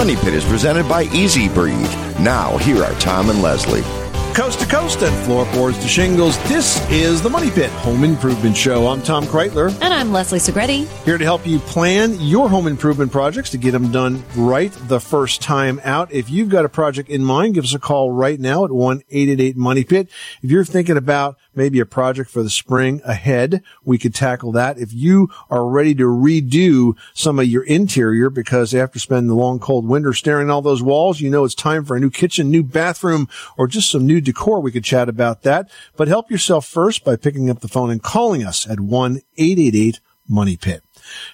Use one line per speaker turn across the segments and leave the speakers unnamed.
Money Pit.
The Money Pit
is presented by Easy Breathe. Now, here are Tom and Leslie.
Coast to coast and floorboards to shingles. This is the Money Pit Home Improvement Show. I'm Tom Kraeutler,
And I'm Leslie Segrete.
here to help you plan your home improvement projects to get them done right the first time out. If you've got a project in mind, give us a call right now at 1-888 Money Pit. If you're thinking about maybe a project for the spring ahead, we could tackle that. If you are ready to redo some of your interior because after spending the long cold winter staring at all those walls, you know it's time for a new kitchen, new bathroom, or just some new decor, we could chat about that. But help yourself first by picking up the phone and calling us at 1-888-MONEY PIT.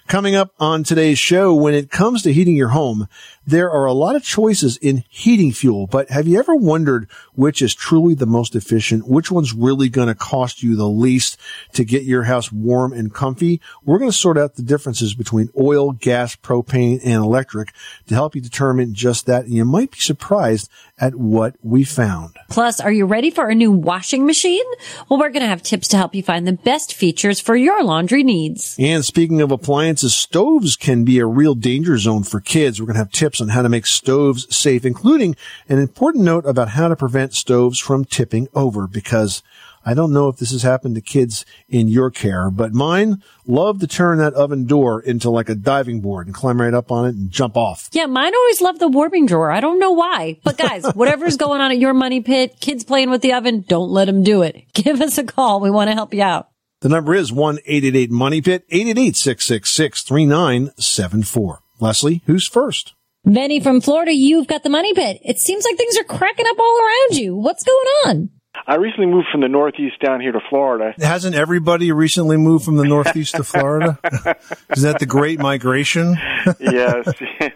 Coming up on today's show, when it comes to heating your home, there are a lot of choices in heating fuel, but have you ever wondered which is truly the most efficient? Which one's really going to cost you the least to get your house warm and comfy? We're going to sort out the differences between oil, gas, propane, and electric to help you determine just that. And you might be surprised at what we found.
Plus, are you ready for a new washing machine? Well, we're going to have tips to help you find the best features for your laundry needs.
And speaking of appliances, stoves can be a real danger zone for kids. We're going to have tips on how to make stoves safe, including an important note about how to prevent stoves from tipping over because I don't know if this has happened to kids in your care, but mine love to turn that oven door into like a diving board and climb right up on it and jump off.
Yeah, mine always love the warming drawer. I don't know why. But guys, whatever's going on at your money pit, kids playing with the oven, don't let them do it. Give us a call. We want to help you out.
The number is 1-888 Money Pit, 888-666-3974. Leslie, who's first?
Benny from Florida, you've got the money pit. It seems like things are cracking up all around you. What's going on?
I recently moved from the Northeast down here to Florida.
Hasn't everybody recently moved from the Northeast to Florida? Is that the great migration?
yes,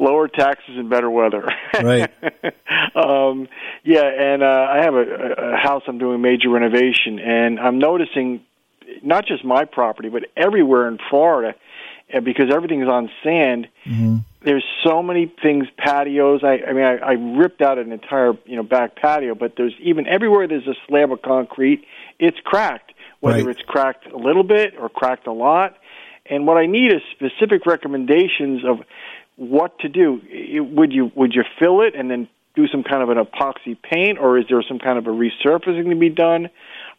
lower taxes and better weather.
Right.
um, yeah, and uh, I have a, a house I'm doing major renovation, and I'm noticing not just my property, but everywhere in Florida, uh, because everything's on sand. There's so many things, patios. I, I mean, I, I ripped out an entire, you know, back patio, but there's even everywhere there's a slab of concrete, it's cracked. Whether
Right.
it's cracked a little bit or cracked a lot, and what I need is specific recommendations of what to do. Would you would you fill it and then do some kind of an epoxy paint, or is there some kind of a resurfacing to be done?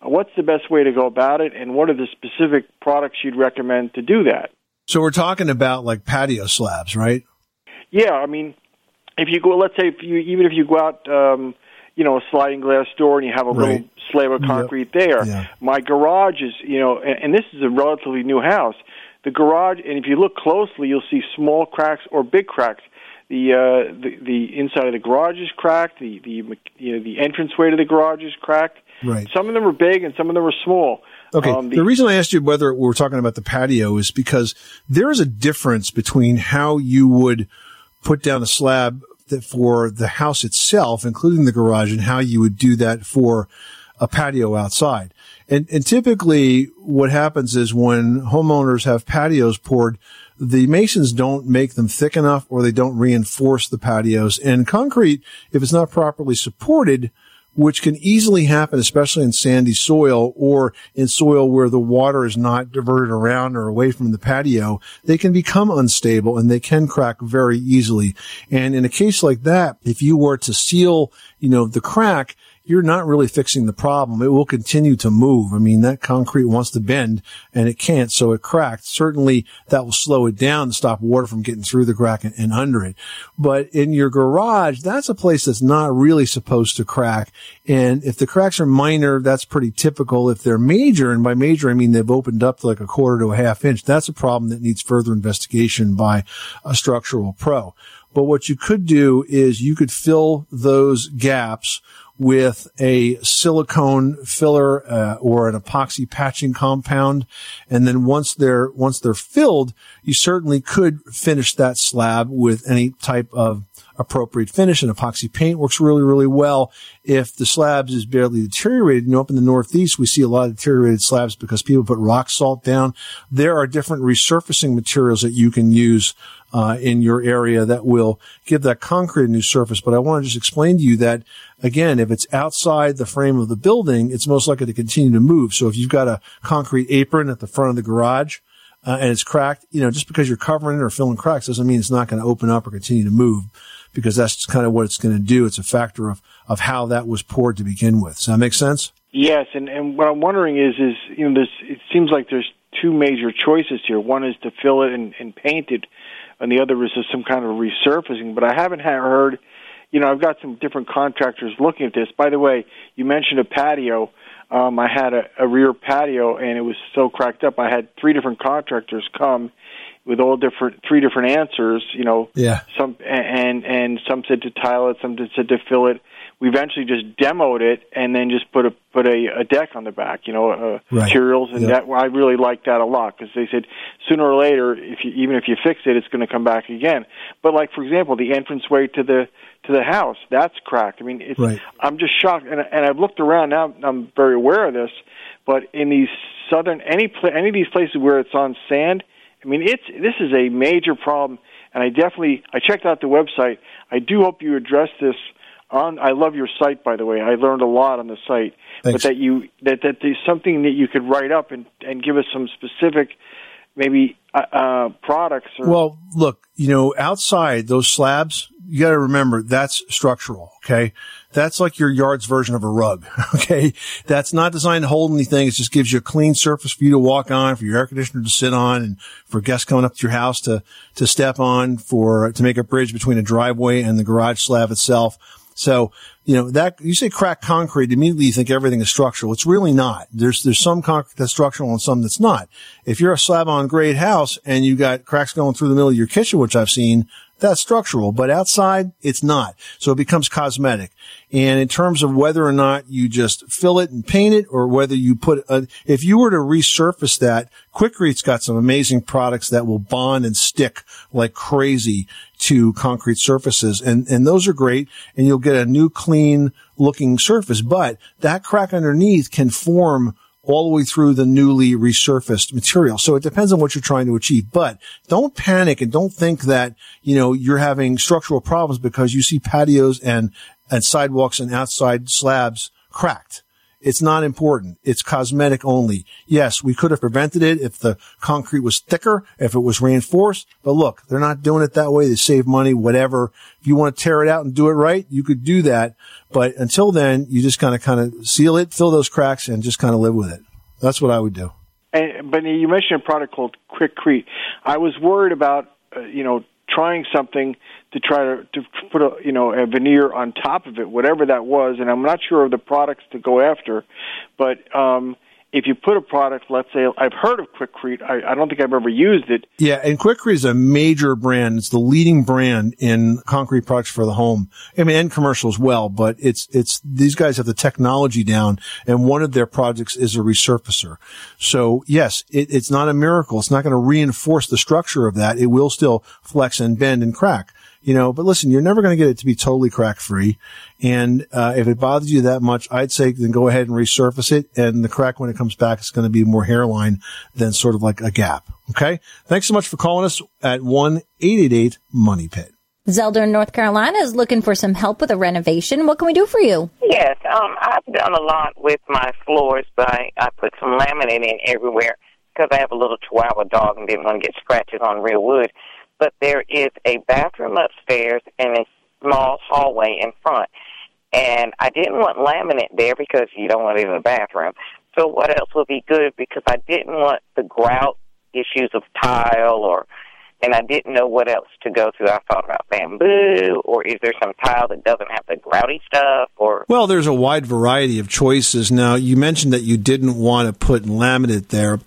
What's the best way to go about it, and what are the specific products you'd recommend to do that?
So we're talking about like patio slabs, right?
Yeah, I mean, if you go, let's say, if you even if you go out, um, you know, a sliding glass door and you have a little slab of
Yep.
concrete there.
Yeah.
My garage is, you know, and, and this is a relatively new house. The garage, and if you look closely, you'll see small cracks or big cracks. The uh, the the inside of the garage is cracked. The the you know the entranceway to the garage is cracked.
Right.
Some of them are big and some of them are small.
Okay.
Um,
the, reason I asked you whether we're talking about the patio is because there is a difference between how you would put down a slab that for the house itself, including the garage, and how you would do that for a patio outside. And, and typically what happens is when homeowners have patios poured, the masons don't make them thick enough or they don't reinforce the patios. And concrete, if it's not properly supported, which can easily happen, especially in sandy soil or in soil where the water is not diverted around or away from the patio, they can become unstable and they can crack very easily. And in a case like that, if you were to seal, you know, the crack, you're not really fixing the problem. It will continue to move. I mean, that concrete wants to bend and it can't, so it cracked. Certainly that will slow it down to stop water from getting through the crack and, and under it. But in your garage, that's a place that's not really supposed to crack. And if the cracks are minor, that's pretty typical. If they're major, and by major, I mean they've opened up to like a quarter to a half inch, that's a problem that needs further investigation by a structural pro. But what you could do is you could fill those gaps with a silicone filler uh, or an epoxy patching compound. And then once they're once they're filled you certainly could finish that slab with any type of appropriate finish. And epoxy paint works really, really well. If the slabs is barely deteriorated, you know, up in the Northeast, we see a lot of deteriorated slabs because people put rock salt down. There are different resurfacing materials that you can use uh, in your area that will give that concrete a new surface. But I want to just explain to you that again, if it's outside the frame of the building, it's most likely to continue to move. So if you've got a concrete apron at the front of the garage, uh, and it's cracked, you know, just because you're covering it or filling cracks doesn't mean it's not going to open up or continue to move because that's kind of what it's going to do. It's a factor of, of how that was poured to begin with. Does that make sense?
Yes, and, and what I'm wondering is, is you know, it seems like there's two major choices here. One is to fill it and, and paint it, and the other is just some kind of resurfacing. But I haven't heard, you know, I've got some different contractors looking at this. By the way, you mentioned a patio. Um, I had a, a rear patio, and it was so cracked up. I had three different contractors come with all different three different answers. You know,
yeah.
Some and and some said to tile it, some said to fill it. We eventually just demoed it and then just put a put a, a deck on the back. You know, uh,
right.
materials, and
yep.
that I really liked that a lot because they said sooner or later, if you even if you fix it, it's going to come back again. But like for example, the entranceway to the to the house that's cracked. I mean, it's,
right.
I'm just shocked, and and I've looked around now. I'm very aware of this, but in these southern any pla- any of these places where it's on sand I mean, it's this is a major problem, and I definitely I checked out the website. I do hope you address this on. I love your site, by the way. I learned a lot on the site,
Thanks.
but that you that that there's something that you could write up and and give us some specific maybe uh, uh, products. Or,
well, look, you know, outside those slabs, you got to remember that's structural. Okay. That's like your yard's version of a rug. Okay. That's not designed to hold anything. It just gives you a clean surface for you to walk on, for your air conditioner to sit on and for guests coming up to your house to, to step on for, to make a bridge between a driveway and the garage slab itself. So, you know, that you say crack concrete, immediately you think everything is structural. It's really not. There's, there's some concrete that's structural and some that's not. If you're a slab on grade house and you got cracks going through the middle of your kitchen, which I've seen, that's structural, but outside it's not. So it becomes cosmetic. And in terms of whether or not you just fill it and paint it or whether you put a, if you were to resurface that, Quikrete got some amazing products that will bond and stick like crazy to concrete surfaces. And, and those are great. And you'll get a new clean looking surface, but that crack underneath can form all the way through the newly resurfaced material. So it depends on what you're trying to achieve, but don't panic and don't think that, you know, you're having structural problems because you see patios and, and sidewalks and outside slabs cracked. It's not important. It's cosmetic only. Yes, we could have prevented it if the concrete was thicker, if it was reinforced. But look, they're not doing it that way. They save money, whatever. If you want to tear it out and do it right, you could do that. But until then, you just kind of, kind of seal it, fill those cracks and just kind of live with it. That's what I would do.
And, but you mentioned a product called Quikrete. I was worried about, uh, you know, trying something to try to, to put a you know a veneer on top of it, whatever that was, and I'm not sure of the products to go after, but um, if you put a product, let's say I've heard of Quikrete, I, I don't think I've ever used it.
Yeah, and Quikrete is a major brand. It's the leading brand in concrete products for the home. I mean, and commercial as well, but it's, it's, these guys have the technology down and one of their projects is a resurfacer. So yes, it, it's not a miracle. It's not going to reinforce the structure of that. It will still flex and bend and crack you know, but listen, you're never going to get it to be totally crack free. And, uh, if it bothers you that much, I'd say then go ahead and resurface it. And the crack when it comes back is going to be more hairline than sort of like a gap. Okay. Thanks so much for calling us at 1-888 Money Pit.
Zelda in North Carolina is looking for some help with a renovation. What can we do for you?
Yes, um, I've done a lot with my floors, but I, I put some laminate in everywhere because I have a little Chihuahua dog and didn't want to get scratches on real wood but there is a bathroom upstairs and a small hallway in front. And I didn't want laminate there because you don't want it in the bathroom. So what else would be good? Because I didn't want the grout issues of tile or and I didn't know what else to go to. I thought about bamboo, or is there some tile that doesn't have the grouty stuff, or
Well, there's a wide variety of choices. Now, you mentioned that you didn't want to put laminate there.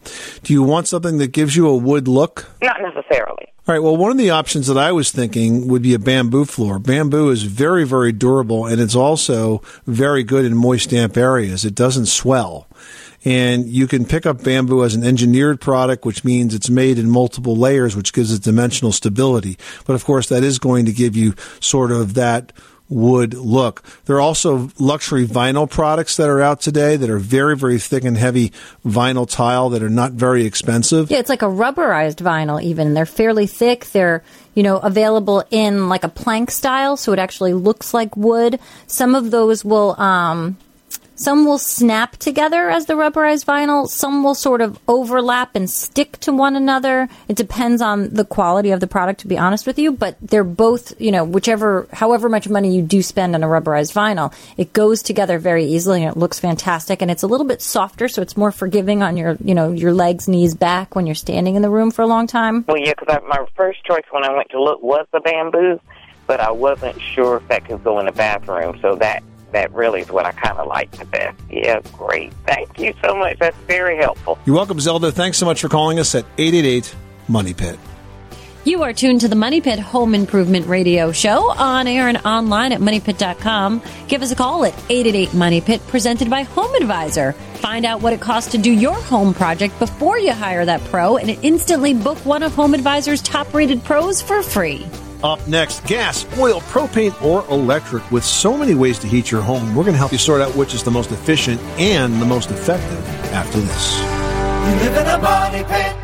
Do you want something that gives you a wood look?
not necessarily.
All right. Well, one of the options that I was thinking would be a bamboo floor. Bamboo is very, very durable and it's also very good in moist, damp areas. It doesn't swell. And you can pick up bamboo as an engineered product, which means it's made in multiple layers, which gives it dimensional stability. But of course, that is going to give you sort of that wood look. There are also luxury vinyl products that are out today that are very, very thick and heavy vinyl tile that are not very expensive.
Yeah, it's like a rubberized vinyl even. They're fairly thick. They're, you know, available in like a plank style, so it actually looks like wood. Some of those will um some will snap together as the rubberized vinyl. Some will sort of overlap and stick to one another. It depends on the quality of the product, to be honest with you. But they're both, you know, whichever, however much money you do spend on a rubberized vinyl, it goes together very easily and it looks fantastic. And it's a little bit softer, so it's more forgiving on your, you know, your legs, knees, back when you're standing in the room for a long time.
Well, yeah, because my first choice when I went to look was the bamboo, but I wasn't sure if that could go in the bathroom. So that that really is what I kind of like the best. Yeah, great. Thank you so much. That's very helpful.
You're welcome, Zelda. Thanks so much for calling us at 888 Money Pit.
You are tuned to the Money Pit Home Improvement Radio Show on air and online at moneypit.com. Give us a call at 888 Money Pit, presented by Home Advisor. Find out what it costs to do your home project before you hire that pro and instantly book one of Home Advisor's top rated pros for free.
Up next, gas, oil, propane, or electric. With so many ways to heat your home, we're going to help you sort out which is the most efficient and the most effective after this.
You live in a money pit.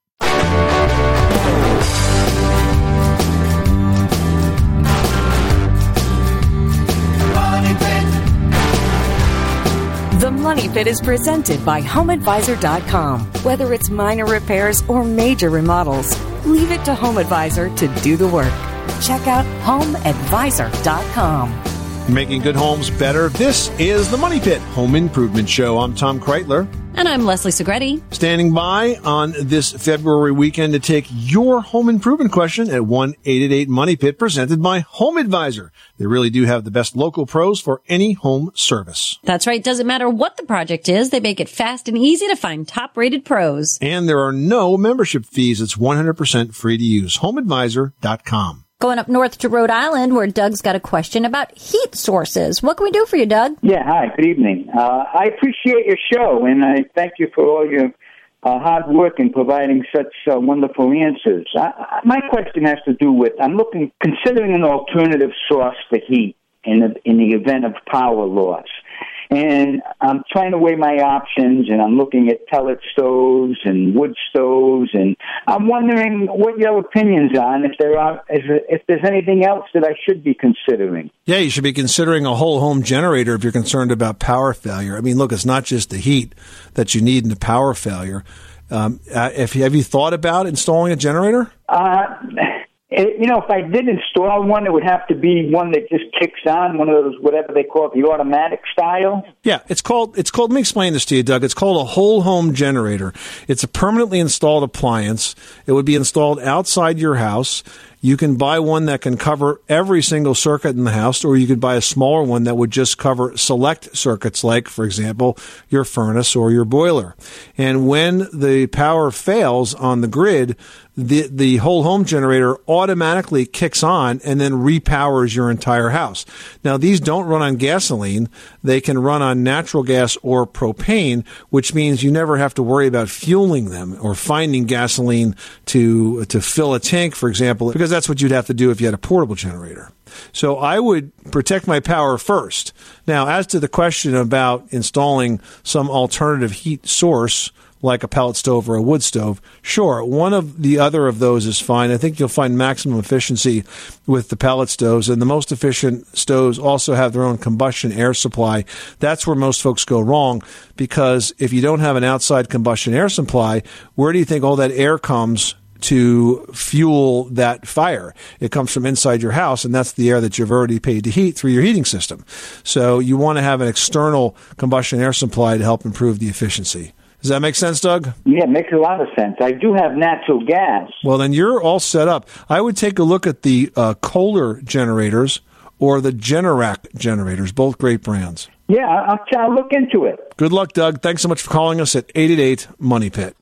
Money pit.
The Money Pit is presented by HomeAdvisor.com. Whether it's minor repairs or major remodels, leave it to HomeAdvisor to do the work. Check out HomeAdvisor.com.
Making good homes better. This is the Money Pit Home Improvement Show. I'm Tom Kraeutler.
And I'm Leslie Segrete.
Standing by on this February weekend to take your home improvement question at 1-888 Money Pit presented by Home Advisor. They really do have the best local pros for any home service.
That's right. Doesn't matter what the project is. They make it fast and easy to find top rated pros.
And there are no membership fees. It's 100% free to use. HomeAdvisor.com.
Going up north to Rhode Island, where Doug's got a question about heat sources. What can we do for you, Doug?
Yeah, hi, good evening. Uh, I appreciate your show, and I thank you for all your uh, hard work in providing such uh, wonderful answers. I, I, my question has to do with I'm looking, considering an alternative source for heat in the, in the event of power loss. And I'm trying to weigh my options, and I'm looking at pellet stoves and wood stoves, and I'm wondering what your opinions are, and if there are, if, if there's anything else that I should be considering.
Yeah, you should be considering a whole home generator if you're concerned about power failure. I mean, look, it's not just the heat that you need in the power failure. Um, uh, if have you thought about installing a generator?
Uh, You know, if I did install one, it would have to be one that just kicks on, one of those whatever they call it, the automatic style.
Yeah, it's called. It's called. Let me explain this to you, Doug. It's called a whole home generator. It's a permanently installed appliance. It would be installed outside your house. You can buy one that can cover every single circuit in the house, or you could buy a smaller one that would just cover select circuits, like, for example, your furnace or your boiler. And when the power fails on the grid, the the whole home generator automatically kicks on and then repowers your entire house. Now these don't run on gasoline; they can run on natural gas or propane, which means you never have to worry about fueling them or finding gasoline to to fill a tank, for example, because that's what you'd have to do if you had a portable generator. So I would protect my power first. Now, as to the question about installing some alternative heat source like a pellet stove or a wood stove, sure, one of the other of those is fine. I think you'll find maximum efficiency with the pellet stoves, and the most efficient stoves also have their own combustion air supply. That's where most folks go wrong because if you don't have an outside combustion air supply, where do you think all that air comes to fuel that fire. It comes from inside your house, and that's the air that you've already paid to heat through your heating system. So you want to have an external combustion air supply to help improve the efficiency. Does that make sense, Doug?
Yeah, it makes a lot of sense. I do have natural gas.
Well, then you're all set up. I would take a look at the uh, Kohler generators or the Generac generators, both great brands.
Yeah, I'll, I'll look into it.
Good luck, Doug. Thanks so much for calling us at 888 Money Pit.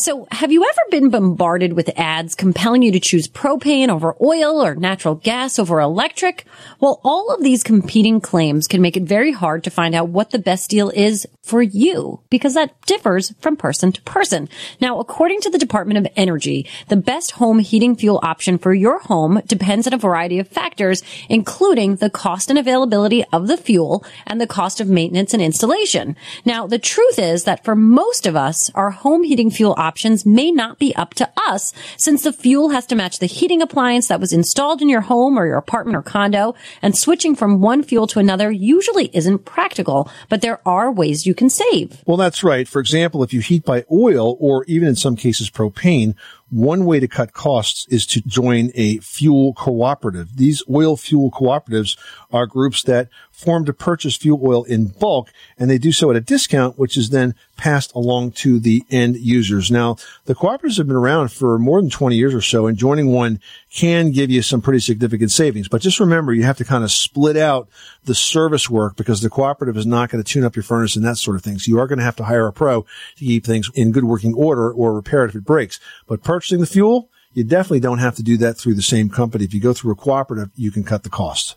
So, have you ever been bombarded with ads compelling you to choose propane over oil or natural gas over electric? Well, all of these competing claims can make it very hard to find out what the best deal is for you because that differs from person to person. Now, according to the Department of Energy, the best home heating fuel option for your home depends on a variety of factors, including the cost and availability of the fuel and the cost of maintenance and installation. Now, the truth is that for most of us, our home heating fuel options may not be up to us since the fuel has to match the heating appliance that was installed in your home or your apartment or condo and switching from one fuel to another usually isn't practical, but there are ways you can save.
Well, that's right. For example, if you heat by oil or even in some cases propane, one way to cut costs is to join a fuel cooperative. These oil fuel cooperatives are groups that form to purchase fuel oil in bulk and they do so at a discount, which is then passed along to the end users. Now, the cooperatives have been around for more than 20 years or so and joining one can give you some pretty significant savings. But just remember, you have to kind of split out the service work because the cooperative is not going to tune up your furnace and that sort of thing. So you are going to have to hire a pro to keep things in good working order or repair it if it breaks. But purchasing the fuel, you definitely don't have to do that through the same company. If you go through a cooperative, you can cut the cost.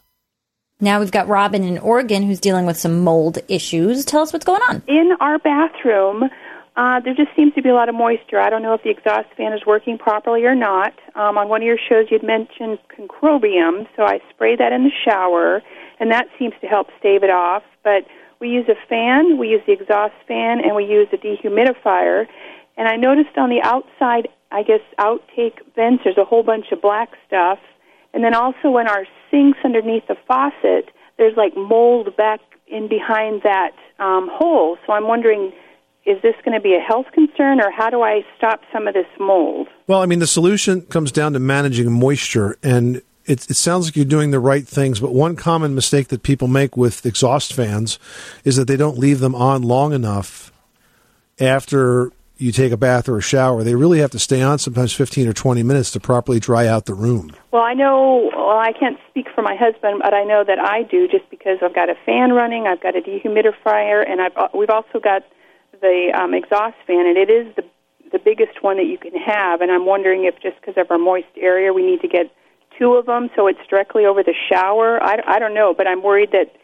Now we've got Robin in Oregon who's dealing with some mold issues. Tell us what's going on.
In our bathroom, uh, there just seems to be a lot of moisture. I don't know if the exhaust fan is working properly or not. Um, on one of your shows, you'd mentioned concrobium, so I spray that in the shower, and that seems to help stave it off. But we use a fan, we use the exhaust fan, and we use a dehumidifier. And I noticed on the outside, I guess, outtake vents, there's a whole bunch of black stuff. And then also in our sinks underneath the faucet, there's like mold back in behind that um, hole. So I'm wondering, is this going to be a health concern, or how do I stop some of this mold?
Well, I mean, the solution comes down to managing moisture and it, it sounds like you're doing the right things, but one common mistake that people make with exhaust fans is that they don't leave them on long enough after you take a bath or a shower. They really have to stay on sometimes 15 or 20 minutes to properly dry out the room.
Well, I know, well, I can't speak for my husband, but I know that I do just because I've got a fan running, I've got a dehumidifier, and I've, we've also got the um, exhaust fan, and it is the, the biggest one that you can have. And I'm wondering if just because of our moist area, we need to get two of them so it's directly over the shower. I, I don't know, but I'm worried that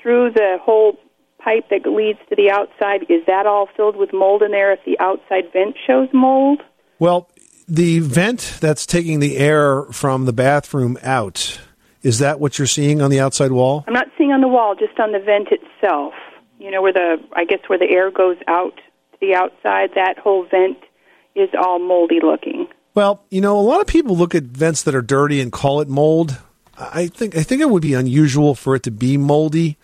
through the whole pipe that leads to the outside, is that all filled with mold in there if the outside vent shows mold?
Well, the vent that's taking the air from the bathroom out, is that what you're seeing on the outside wall?
I'm not seeing on the wall, just on the vent itself. You know, where the, I guess where the air goes out to the outside, that whole vent is all moldy looking.
Well, you know, a lot of people look at vents that are dirty and call it mold. I think I think it would be unusual for it to be moldy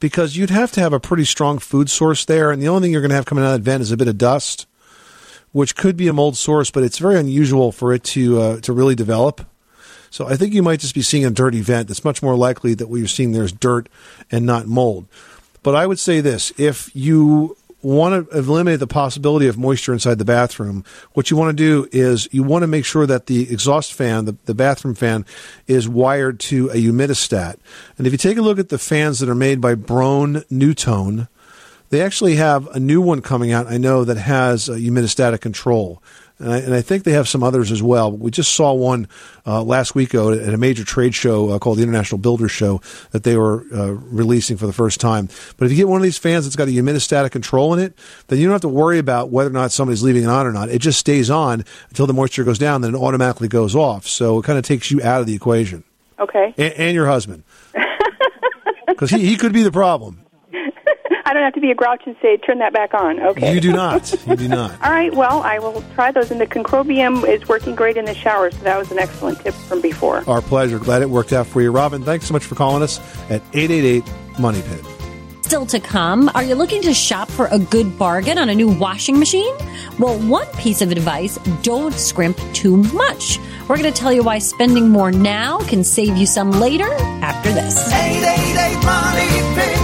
because you'd have to have a pretty strong food source there, and the only thing you're going to have coming out of that vent is a bit of dust, which could be a mold source, but it's very unusual for it to uh, to really develop. So I think you might just be seeing a dirty vent. It's much more likely that what you're seeing there is dirt and not mold. But I would say this if you want to eliminate the possibility of moisture inside the bathroom, what you want to do is you want to make sure that the exhaust fan, the, the bathroom fan, is wired to a humidistat. And if you take a look at the fans that are made by Broan NuTone, they actually have a new one coming out, I know, that has a humidistatic control. And I, and I think they have some others as well. We just saw one uh, last week ago at a major trade show uh, called the International Builder Show that they were uh, releasing for the first time. But if you get one of these fans that's got a humidistatic control in it, then you don't have to worry about whether or not somebody's leaving it on or not. It just stays on until the moisture goes down, then it automatically goes off. So it kind of takes you out of the equation.
Okay.
And, and your husband. Because he, he could be the problem.
I don't have to be a grouch and say, turn that back on. Okay.
You do not. You do not.
All right, well, I will try those. And the concrobium is working great in the shower, so that was an excellent tip from before.
Our pleasure. Glad it worked out for you. Robin, thanks so much for calling us at 888 Money Pit.
Still to come, are you looking to shop for a good bargain on a new washing machine? Well, one piece of advice don't scrimp too much. We're going to tell you why spending more now can save you some later after this.
888 Money Pit.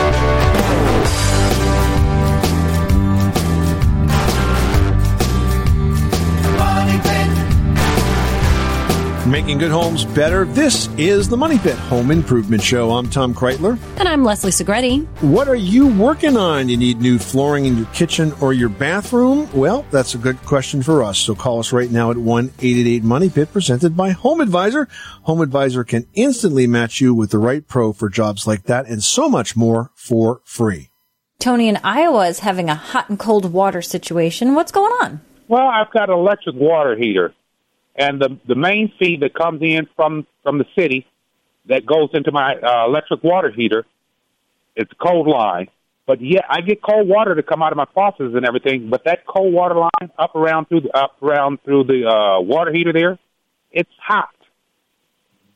Making good homes better. This is the Money Pit Home Improvement Show. I'm Tom Kraeutler.
And I'm Leslie Segrete.
What are you working on? You need new flooring in your kitchen or your bathroom? Well, that's a good question for us. So call us right now at 1-888 Money Pit presented by Home Advisor. Home Advisor can instantly match you with the right pro for jobs like that and so much more for free.
Tony in Iowa is having a hot and cold water situation. What's going on?
Well, I've got an electric water heater, and the the main feed that comes in from from the city that goes into my uh, electric water heater, it's cold line. But yeah, I get cold water to come out of my faucets and everything. But that cold water line up around through the up around through the uh, water heater there, it's hot.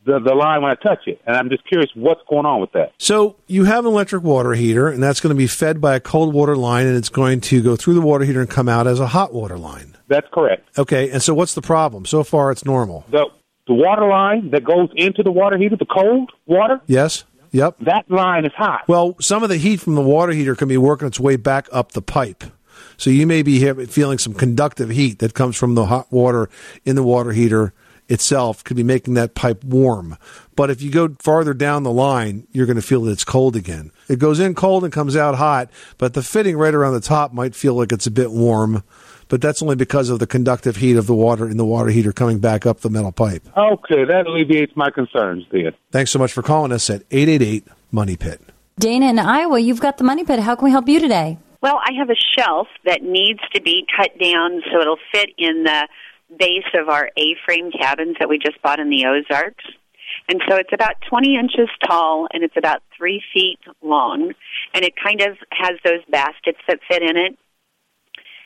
The the line when I touch it, and I'm just curious what's going on with that.
So you have an electric water heater and that's going to be fed by a cold water line and it's going to go through the water heater and come out as a hot water line.
That's correct.
Okay. And so what's the problem? So far it's normal.
The the water line that goes into the water heater, the cold water,
Yes? Yep.
that line is hot.
Well, some of the heat from the water heater can be working its way back up the pipe. So you may be feeling some conductive heat that comes from the hot water in the water heater itself could be making that pipe warm. But if you go farther down the line, you're going to feel that it's cold again. It goes in cold and comes out hot, but the fitting right around the top might feel like it's a bit warm, but that's only because of the conductive heat of the water in the water heater coming back up the metal pipe.
Okay, that alleviates my concerns then.
Thanks so much for calling us at 888 Money Pit.
Dana in Iowa, you've got the money pit. How can we help you today?
Well, I have a shelf that needs to be cut down so it'll fit in the base of our A-frame cabins that we just bought in the Ozarks. And so it's about 20 inches tall and it's about three feet long. And it kind of has those baskets that fit in it.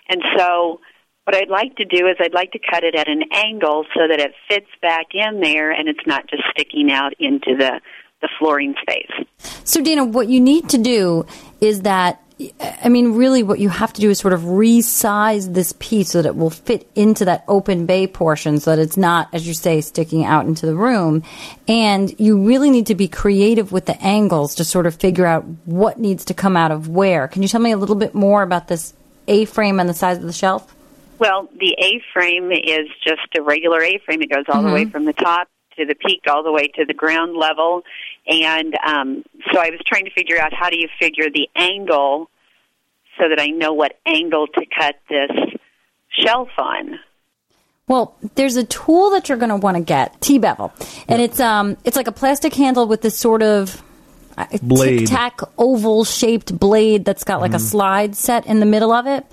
And so what I'd like to do is I'd like to cut it at an angle so that it fits back in there and it's not just sticking out into the, the flooring space.
So, Dana, what you need to do is that, I mean, really what you have to do is sort of resize this piece so that it will fit into that open bay portion so that it's not, as you say, sticking out into the room. And you really need to be creative with the angles to sort of figure out what needs to come out of where. Can you tell me a little bit more about this A frame and the size of the shelf?
Well, the A-frame is just a regular A-frame. It goes all the way
Mhm.
from the top to the peak, all the way to the ground level. And um, so I was trying to figure out how do you figure the angle so that I know what angle to cut this shelf on.
Well, there's a tool that you're going to want to get, T-bevel, and it's um it's like a plastic handle with this sort of uh,
Blade.
tic tac oval shaped blade that's got like a slide set in the middle of it.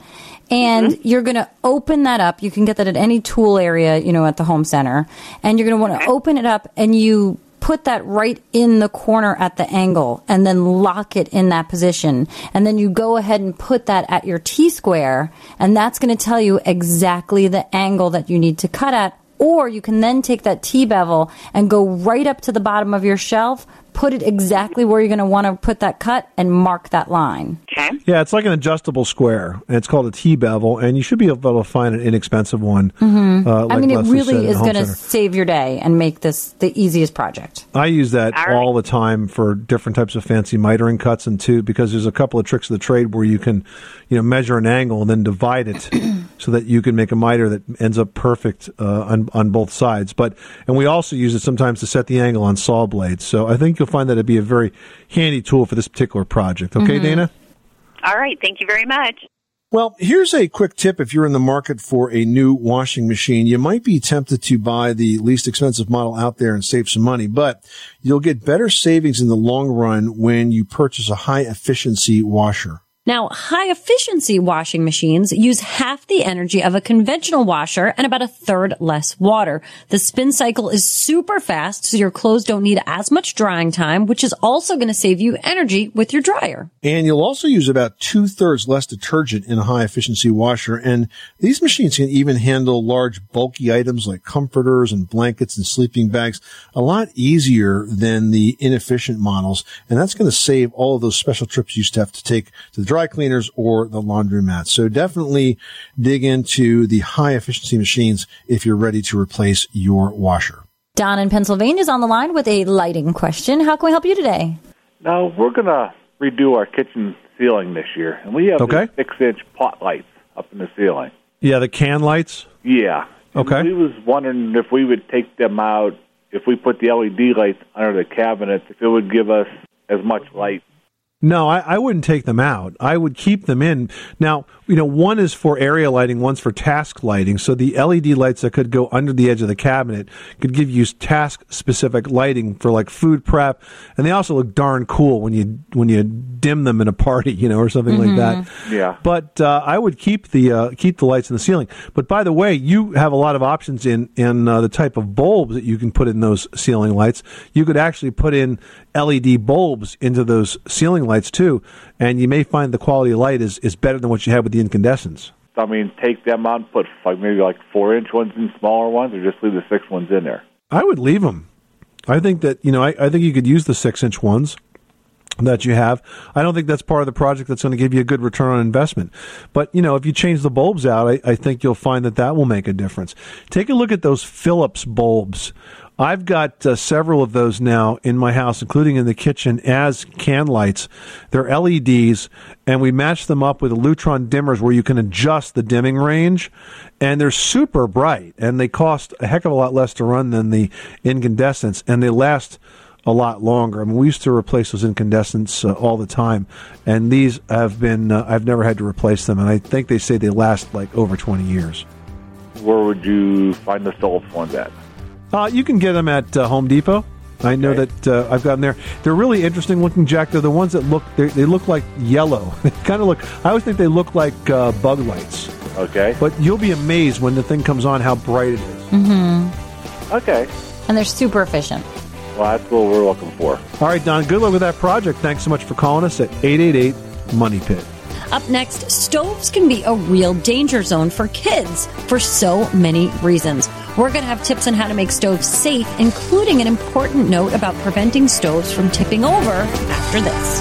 And mm-hmm. you're going to open that up. You can get that at any tool area, you know, at the home center. And you're going to want to open it up and you put that right in the corner at the angle and then lock it in that position. And then you go ahead and put that at your T square and that's going to tell you exactly the angle that you need to cut at. Or you can then take that T bevel and go right up to the bottom of your shelf, put it exactly where you're going to want to put that cut and mark that line.
Okay.
Yeah, it's like an adjustable square, and it's called a T bevel, and you should be able to find an inexpensive one.
Mhm.
Uh,
I mean, it
Leslie said
really is going to save your day and make this the easiest project.
I use that
All right.
all the time for different types of fancy mitering cuts and too because there's a couple of tricks of the trade where you can, you know, measure an angle and then divide it so that you can make a miter that ends up perfect uh, on on both sides. But and we also use it sometimes to set the angle on saw blades. So I think you'll find that it'd be a very handy tool for this particular project. Okay,
Mhm.
Dana.
All right. Thank you very much.
Well, here's a quick tip if you're in the market for a new washing machine. You might be tempted to buy the least expensive model out there and save some money, but you'll get better savings in the long run when you purchase a high efficiency washer.
Now, high efficiency washing machines use half the energy of a conventional washer and about a third less water. The spin cycle is super fast, so your clothes don't need as much drying time, which is also going to save you energy with your dryer.
And you'll also use about two thirds less detergent in a high efficiency washer. And these machines can even handle large bulky items like comforters and blankets and sleeping bags a lot easier than the inefficient models. And that's going to save all of those special trips you used to have to take to the dry cleaners or the laundromat. So definitely dig into the high efficiency machines if you're ready to replace your washer.
Don in Pennsylvania is on the line with a lighting question. How can we help you today?
Now we're going to redo our kitchen ceiling this year, and we have
Okay.
six-inch pot lights up in the ceiling.
Yeah, the can lights.
Yeah. And
Okay.
We was wondering if we would take them out, if we put the LED lights under the cabinets, if it would give us as much light.
No, I, I wouldn't take them out. I would keep them in. Now, you know, one is for area lighting, one's for task lighting. So the LED lights that could go under the edge of the cabinet could give you task specific lighting for like food prep, and they also look darn cool when you when you dim them in a party, you know, or something like that.
Yeah.
But uh, I would keep the uh, keep the lights in the ceiling. But by the way, you have a lot of options in in uh, the type of bulbs that you can put in those ceiling lights. You could actually put in LED bulbs into those ceiling lights too, and you may find the quality of light is, is better than what you have with the incandescents.
I mean, take them out and put like maybe like four-inch ones and smaller ones, or just leave the six ones in there.
I would leave them. I think that you know I, I think you could use the six inch ones that you have. I don't think that's part of the project that's going to give you a good return on investment. But you know, if you change the bulbs out, I, I think you'll find that that will make a difference. Take a look at those Philips bulbs. I've got uh, several of those now in my house, including in the kitchen as can lights. They're LEDs, and we match them up with Lutron dimmers where you can adjust the dimming range, and they're super bright, and they cost a heck of a lot less to run than the incandescents, and they last a lot longer. I mean, we used to replace those incandescents uh, all the time, and these have been, uh, I've never had to replace them, and I think they say they last like over 20 years.
Where would you find the Philips ones at?
Uh, you can get them at uh, Home Depot. I know that uh, I've gotten there. They're really interesting looking, Jack. They're the ones that look they, they look like yellow. They kind of look. I always think they look like uh, bug lights.
Okay.
But you'll be amazed when the thing comes on how bright it is.
Mm-hmm.
Okay.
And they're super efficient.
Well, that's what we're looking for.
All right, Don. Good luck with that project. Thanks so much for calling us at eight eight eight Money Pit.
Up next, stoves can be a real danger zone for kids for so many reasons. We're going to have tips on how to make stoves safe, including an important note about preventing stoves from tipping over after this.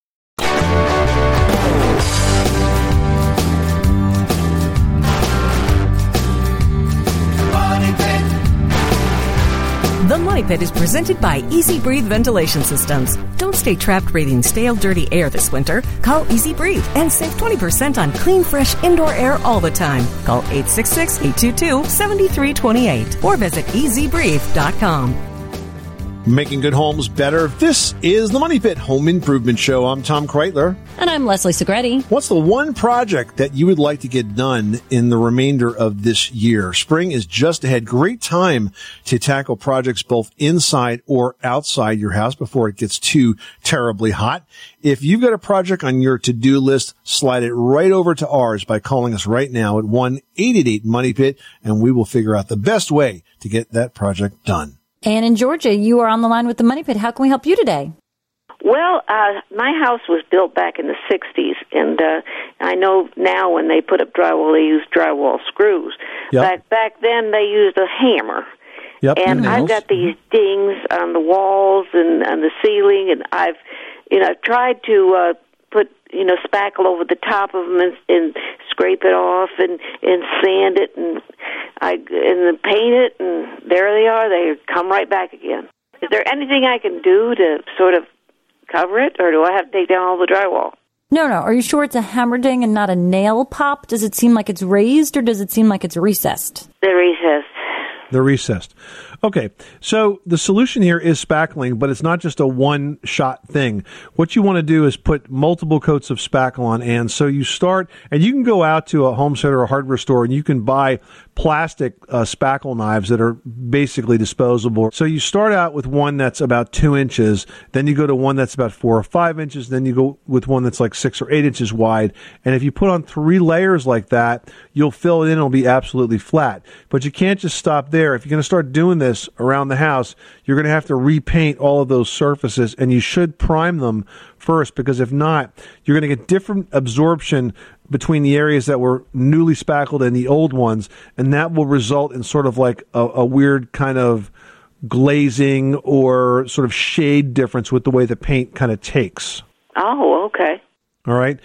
The Money Pit is presented by Easy Breathe Ventilation Systems. Don't stay trapped breathing stale, dirty air this winter. Call Easy Breathe and save 20% on clean, fresh indoor air all the time. Call 866 822 7328 or visit easybreathe.com.
Making good homes better. This is the Money Pit Home Improvement Show. I'm Tom Kraeutler.
And I'm Leslie Segrete.
What's the one project that you would like to get done in the remainder of this year? Spring is just ahead. Great time to tackle projects both inside or outside your house before it gets too terribly hot. If you've got a project on your to-do list, slide it right over to ours by calling us right now at 1-888-MONEY PIT and we will figure out the best way to get that project done.
And in Georgia, you are on the line with the Money Pit. How can we help you today?
Well, uh, my house was built back in the 60s, and uh, I know now when they put up drywall, they use drywall screws.
Yep.
Back back then, they used a hammer.
Yep,
and. I've got these dings on the walls and on the ceiling, and I've, you know, I've tried to uh, put, you know, spackle over the top of them and, and scrape it off and and sand it and I and paint it, and there they are. They come right back again. Is there anything I can do to sort of cover it, or do I have to take down all the drywall?
No, no. Are you sure it's a hammer ding and not a nail pop? Does it seem like it's raised or does it seem like it's recessed?
They're recessed.
They're recessed. Okay, so the solution here is spackling, but it's not just a one shot thing. What you want to do is put multiple coats of spackle on, and so you start, and you can go out to a home center or a hardware store and you can buy plastic uh, spackle knives that are basically disposable. So you start out with one that's about two inches, then you go to one that's about four or five inches, then you go with one that's like six or eight inches wide. And if you put on three layers like that, you'll fill it in, it'll be absolutely flat. But you can't just stop there. If you're going to start doing this around the house, you're going to have to repaint all of those surfaces, and you should prime them first because if not, you're going to get different absorption between the areas that were newly spackled and the old ones, and that will result in sort of like a, a weird kind of glazing or sort of shade difference with the way the paint kind of takes.
Oh, okay.
All right.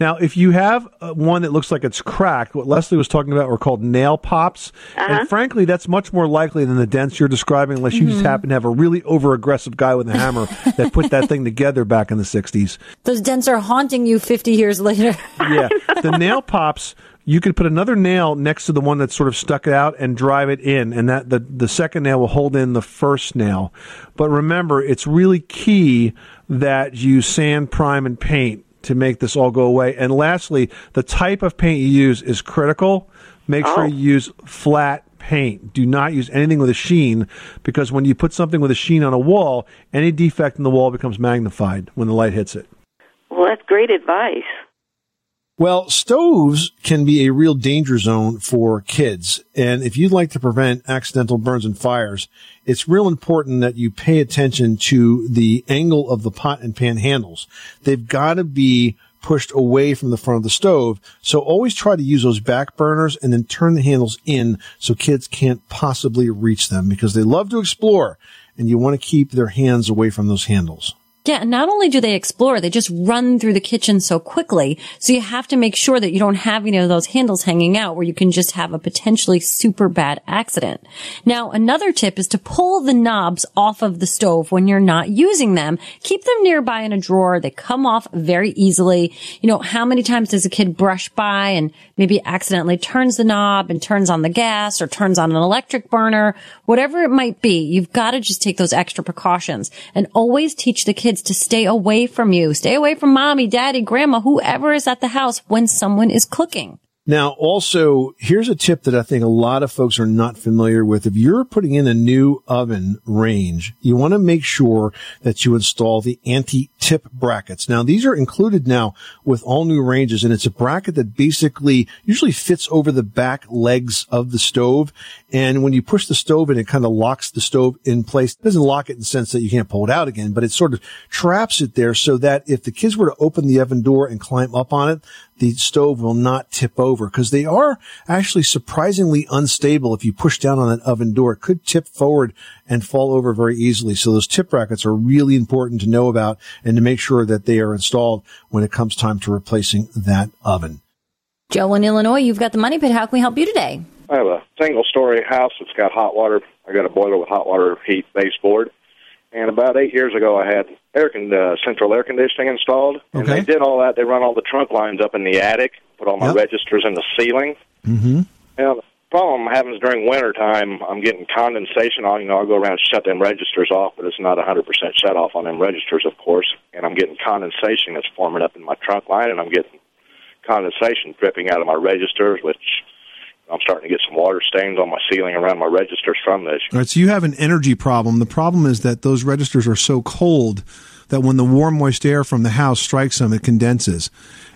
Now, if you have uh, one that looks like it's cracked, what Leslie was talking about were called nail pops. And frankly, that's much more likely than the dents you're describing, unless you just
Mhm.
happen to have a really over aggressive guy with a hammer that put that thing together back in the 60s.
Those dents are haunting you 50 years later.
Yeah. the nail pops, you could put another nail next to the one that sort of stuck it out and drive it in, and that the, the second nail will hold in the first nail. But remember, it's really key that you sand, prime, and paint to make this all go away. And lastly, the type of paint you use is critical. Make sure oh. you use flat paint. Do not use anything with a sheen because when you put something with a sheen on a wall, any defect in the wall becomes magnified when the light hits it.
Well, that's great advice.
Well, stoves can be a real danger zone for kids. And if you'd like to prevent accidental burns and fires, it's real important that you pay attention to the angle of the pot and pan handles. They've got to be pushed away from the front of the stove. So always try to use those back burners and then turn the handles in so kids can't possibly reach them because they love to explore and you want to keep their hands away from those handles.
Yeah, not only do they explore, they just run through the kitchen so quickly. So you have to make sure that you don't have any of those handles hanging out where you can just have a potentially super bad accident. Now, another tip is to pull the knobs off of the stove when you're not using them. Keep them nearby in a drawer. They come off very easily. You know, how many times does a kid brush by and maybe accidentally turns the knob and turns on the gas or turns on an electric burner? Whatever it might be, you've got to just take those extra precautions and always teach the kids to stay away from you. Stay away from mommy, daddy, grandma, whoever is at the house when someone is cooking.
Now, also, here's a tip that I think a lot of folks are not familiar with. If you're putting in a new oven range, you want to make sure that you install the anti-tip brackets. Now, these are included now with all new ranges, and it's a bracket that basically usually fits over the back legs of the stove. And when you push the stove in, it kind of locks the stove in place. It doesn't lock it in the sense that you can't pull it out again, but it sort of traps it there so that if the kids were to open the oven door and climb up on it, the stove will not tip over because they are actually surprisingly unstable. If you push down on that oven door, it could tip forward and fall over very easily. So those tip brackets are really important to know about and to make sure that they are installed when it comes time to replacing that oven.
Joe in Illinois, you've got the money pit. How can we help you today?
I have a single story house that's got hot water. I got a boiler with hot water heat baseboard. And about eight years ago, I had air con- uh, central air conditioning installed. And
Okay.
they did all that. They run all the trunk lines up in the attic, put all my
Yep.
registers in the ceiling.
Mm-hmm.
Now, the problem is during winter time, I'm getting condensation on. You know, I'll go around and shut them registers off, but it's not 100% shut off on them registers, of course. And I'm getting condensation that's forming up in my trunk line, and I'm getting condensation dripping out of my registers, which I'm starting to get some water stains on my ceiling around my registers from this.
All right, so you have an energy problem. The problem is that those registers are so cold that when the warm, moist air from the house strikes them, it condenses.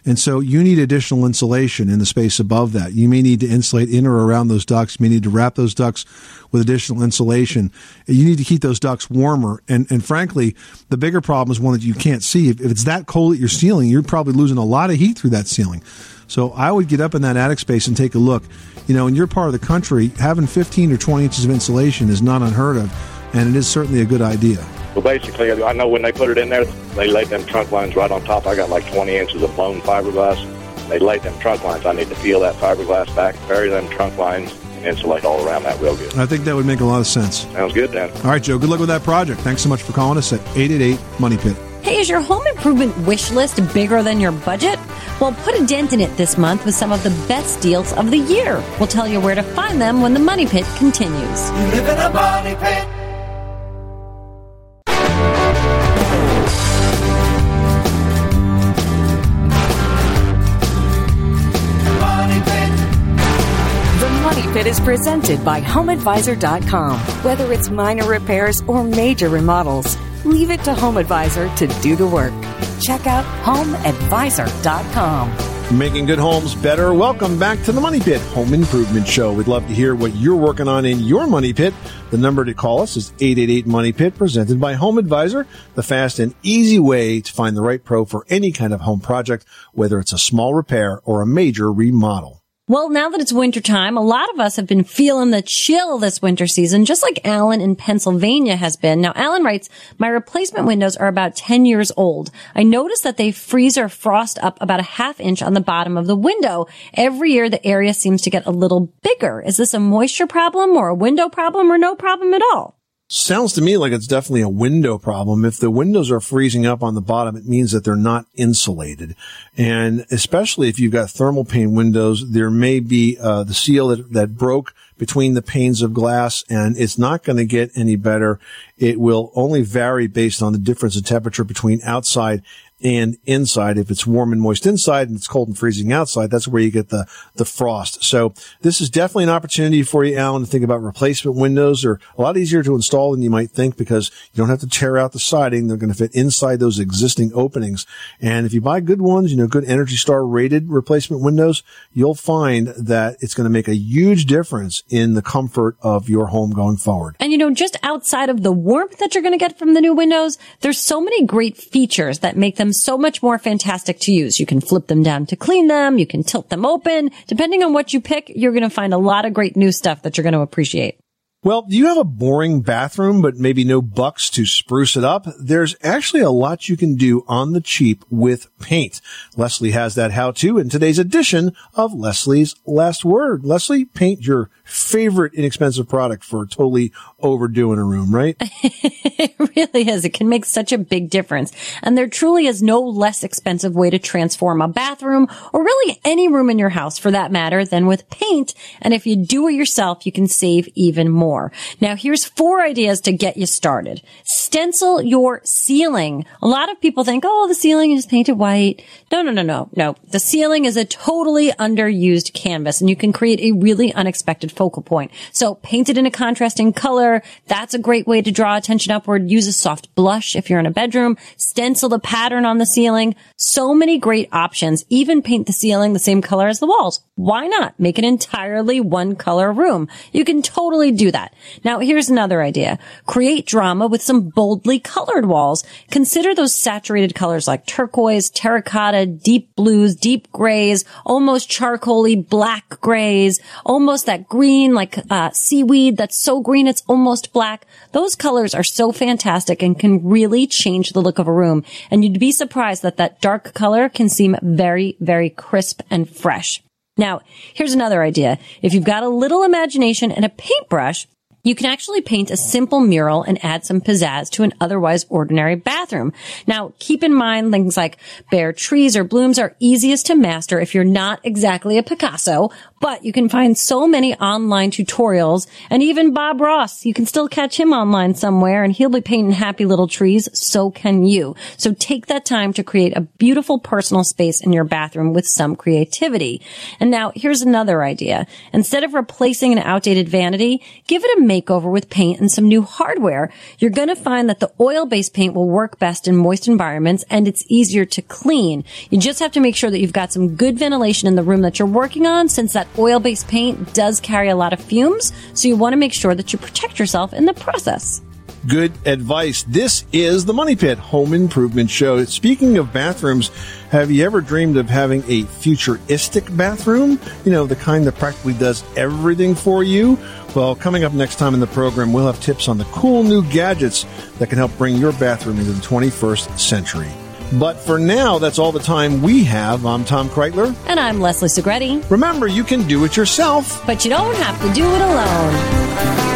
And so you need additional insulation in the space above that. You may need to insulate in or around those ducts. You may need to wrap those ducts with additional insulation. You need to keep those ducts warmer. And, and frankly, the bigger problem is one that you can't see. If, if it's that cold at your ceiling, you're probably losing a lot of heat through that ceiling. So I would get up in that attic space and take a look. You know, in your part of the country, having 15 or 20 inches of insulation is not unheard of, and it is certainly a good idea.
Well, basically, I know when they put it in there, they laid them trunk lines right on top. I got like 20 inches of blown fiberglass. They laid them trunk lines. I need to peel that fiberglass back, bury them trunk lines, and insulate all around that real good.
I think that would make a lot of sense.
Sounds good, Dan.
All right, Joe, good luck with that project. Thanks so much for calling us at 888 Money Pit.
Hey, is your home improvement wish list bigger than your budget? Well, put a dent in it this month with some of the best deals of the year. We'll tell you where to find them when the Money Pit continues.
You live in a money pit.
Is presented by HomeAdvisor.com. Whether it's minor repairs or major remodels, leave it to HomeAdvisor to do the work. Check out HomeAdvisor.com.
Making good homes better. Welcome back to the Money Pit Home Improvement Show. We'd love to hear what you're working on in your Money Pit. The number to call us is 888 Money Pit, presented by Home Advisor, the fast and easy way to find the right pro for any kind of home project, whether it's a small repair or a major remodel.
Well, now that it's wintertime, a lot of us have been feeling the chill this winter season, just like Alan in Pennsylvania has been. Now, Alan writes, my replacement windows are about 10 years old. I noticed that they freeze or frost up about a half inch on the bottom of the window. Every year, the area seems to get a little bigger. Is this a moisture problem or a window problem or no problem at all?
Sounds to me like it's definitely a window problem. If the windows are freezing up on the bottom, it means that they're not insulated. And especially if you've got thermal pane windows, there may be uh, the seal that, that broke between the panes of glass and it's not going to get any better. It will only vary based on the difference in temperature between outside and inside. If it's warm and moist inside and it's cold and freezing outside, that's where you get the, the frost. So this is definitely an opportunity for you, Alan, to think about replacement windows. They're a lot easier to install than you might think because you don't have to tear out the siding. They're going to fit inside those existing openings. And if you buy good ones, you know, good Energy Star rated replacement windows, you'll find that it's going to make a huge difference in the comfort of your home going forward.
And you know, just outside of the warmth that you're going to get from the new windows, there's so many great features that make them them so much more fantastic to use. You can flip them down to clean them. You can tilt them open. Depending on what you pick, you're going to find a lot of great new stuff that you're going to appreciate.
Well, do you have a boring bathroom, but maybe no bucks to spruce it up? There's actually a lot you can do on the cheap with paint. Leslie has that how to in today's edition of Leslie's Last Word. Leslie, paint your favorite inexpensive product for totally overdoing a room, right?
it really is. It can make such a big difference. And there truly is no less expensive way to transform a bathroom or really any room in your house for that matter than with paint. And if you do it yourself, you can save even more. Now here's four ideas to get you started. Stencil your ceiling. A lot of people think, oh, the ceiling is painted white. No, no, no, no, no. The ceiling is a totally underused canvas and you can create a really unexpected focal point. So paint it in a contrasting color. That's a great way to draw attention upward. Use a soft blush if you're in a bedroom. Stencil the pattern on the ceiling. So many great options. Even paint the ceiling the same color as the walls. Why not? Make an entirely one color room. You can totally do that. Now here's another idea. Create drama with some boldly colored walls. Consider those saturated colors like turquoise, terracotta, deep blues, deep grays, almost charcoaly black grays, almost that green like uh, seaweed that's so green it's almost black. Those colors are so fantastic and can really change the look of a room. And you'd be surprised that that dark color can seem very, very crisp and fresh. Now, here's another idea. If you've got a little imagination and a paintbrush, you can actually paint a simple mural and add some pizzazz to an otherwise ordinary bathroom. Now, keep in mind things like bare trees or blooms are easiest to master if you're not exactly a Picasso, but you can find so many online tutorials and even Bob Ross. You can still catch him online somewhere and he'll be painting happy little trees. So can you. So take that time to create a beautiful personal space in your bathroom with some creativity. And now here's another idea. Instead of replacing an outdated vanity, give it a makeover with paint and some new hardware. You're going to find that the oil-based paint will work best in moist environments and it's easier to clean. You just have to make sure that you've got some good ventilation in the room that you're working on since that oil-based paint does carry a lot of fumes. So you want to make sure that you protect yourself in the process.
Good advice. This is the Money Pit Home Improvement Show. Speaking of bathrooms, have you ever dreamed of having a futuristic bathroom? You know, the kind that practically does everything for you? Well, coming up next time in the program, we'll have tips on the cool new gadgets that can help bring your bathroom into the 21st century. But for now, that's all the time we have. I'm Tom Kraeutler.
And I'm Leslie Segrete.
Remember, you can do it yourself.
But you don't have to do it alone.